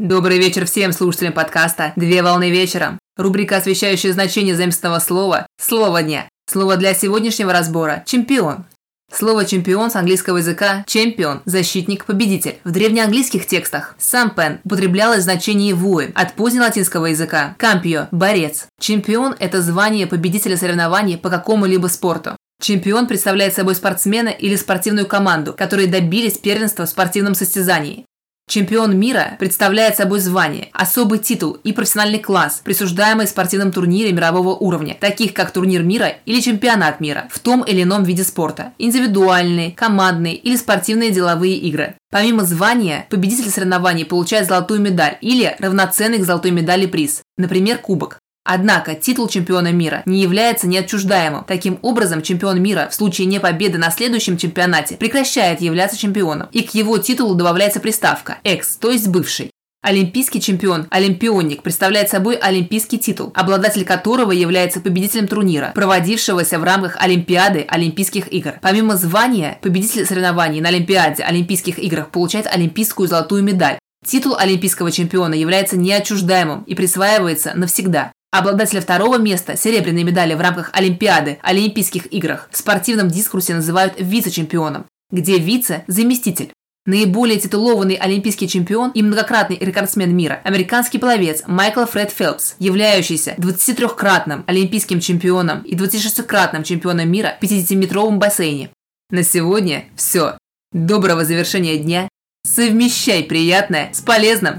Добрый вечер всем слушателям подкаста «Две волны вечером». Рубрика, освещающая значение заимственного слова «Слово дня». Слово для сегодняшнего разбора – «чемпион». Слово «чемпион» с английского языка «чемпион» – защитник, победитель. В древнеанглийских текстах «сампен» употреблялось значение «воин», от позднелатинского языка «кампио» – борец. Чемпион – это звание победителя соревнований по какому-либо спорту. Чемпион представляет собой спортсмена или спортивную команду, которые добились первенства в спортивном состязании. Чемпион мира представляет собой звание, особый титул и профессиональный класс, присуждаемый в спортивном турнире мирового уровня, таких как турнир мира или чемпионат мира, в том или ином виде спорта, индивидуальные, командные или спортивные деловые игры. Помимо звания, победитель соревнований получает золотую медаль или равноценный к золотой медали приз, например, кубок. Однако титул чемпиона мира не является неотчуждаемым. Таким образом, чемпион мира в случае непобеды на следующем чемпионате прекращает являться чемпионом, и к его титулу добавляется приставка «экс», то есть бывший. Олимпийский чемпион, олимпионник, представляет собой олимпийский титул, обладатель которого является победителем турнира, проводившегося в рамках Олимпиады Олимпийских игр. Помимо звания, победитель соревнований на Олимпиаде Олимпийских играх получает олимпийскую золотую медаль. Титул олимпийского чемпиона является неотчуждаемым и присваивается навсегда. Обладателя второго места серебряной медали в рамках Олимпиады, Олимпийских играх в спортивном дискурсе называют вице-чемпионом, где вице – заместитель. Наиболее титулованный олимпийский чемпион и многократный рекордсмен мира – американский пловец Майкл Фред Фелпс, являющийся 23-кратным олимпийским чемпионом и 26-кратным чемпионом мира в 50-метровом бассейне. На сегодня все. Доброго завершения дня. Совмещай приятное с полезным.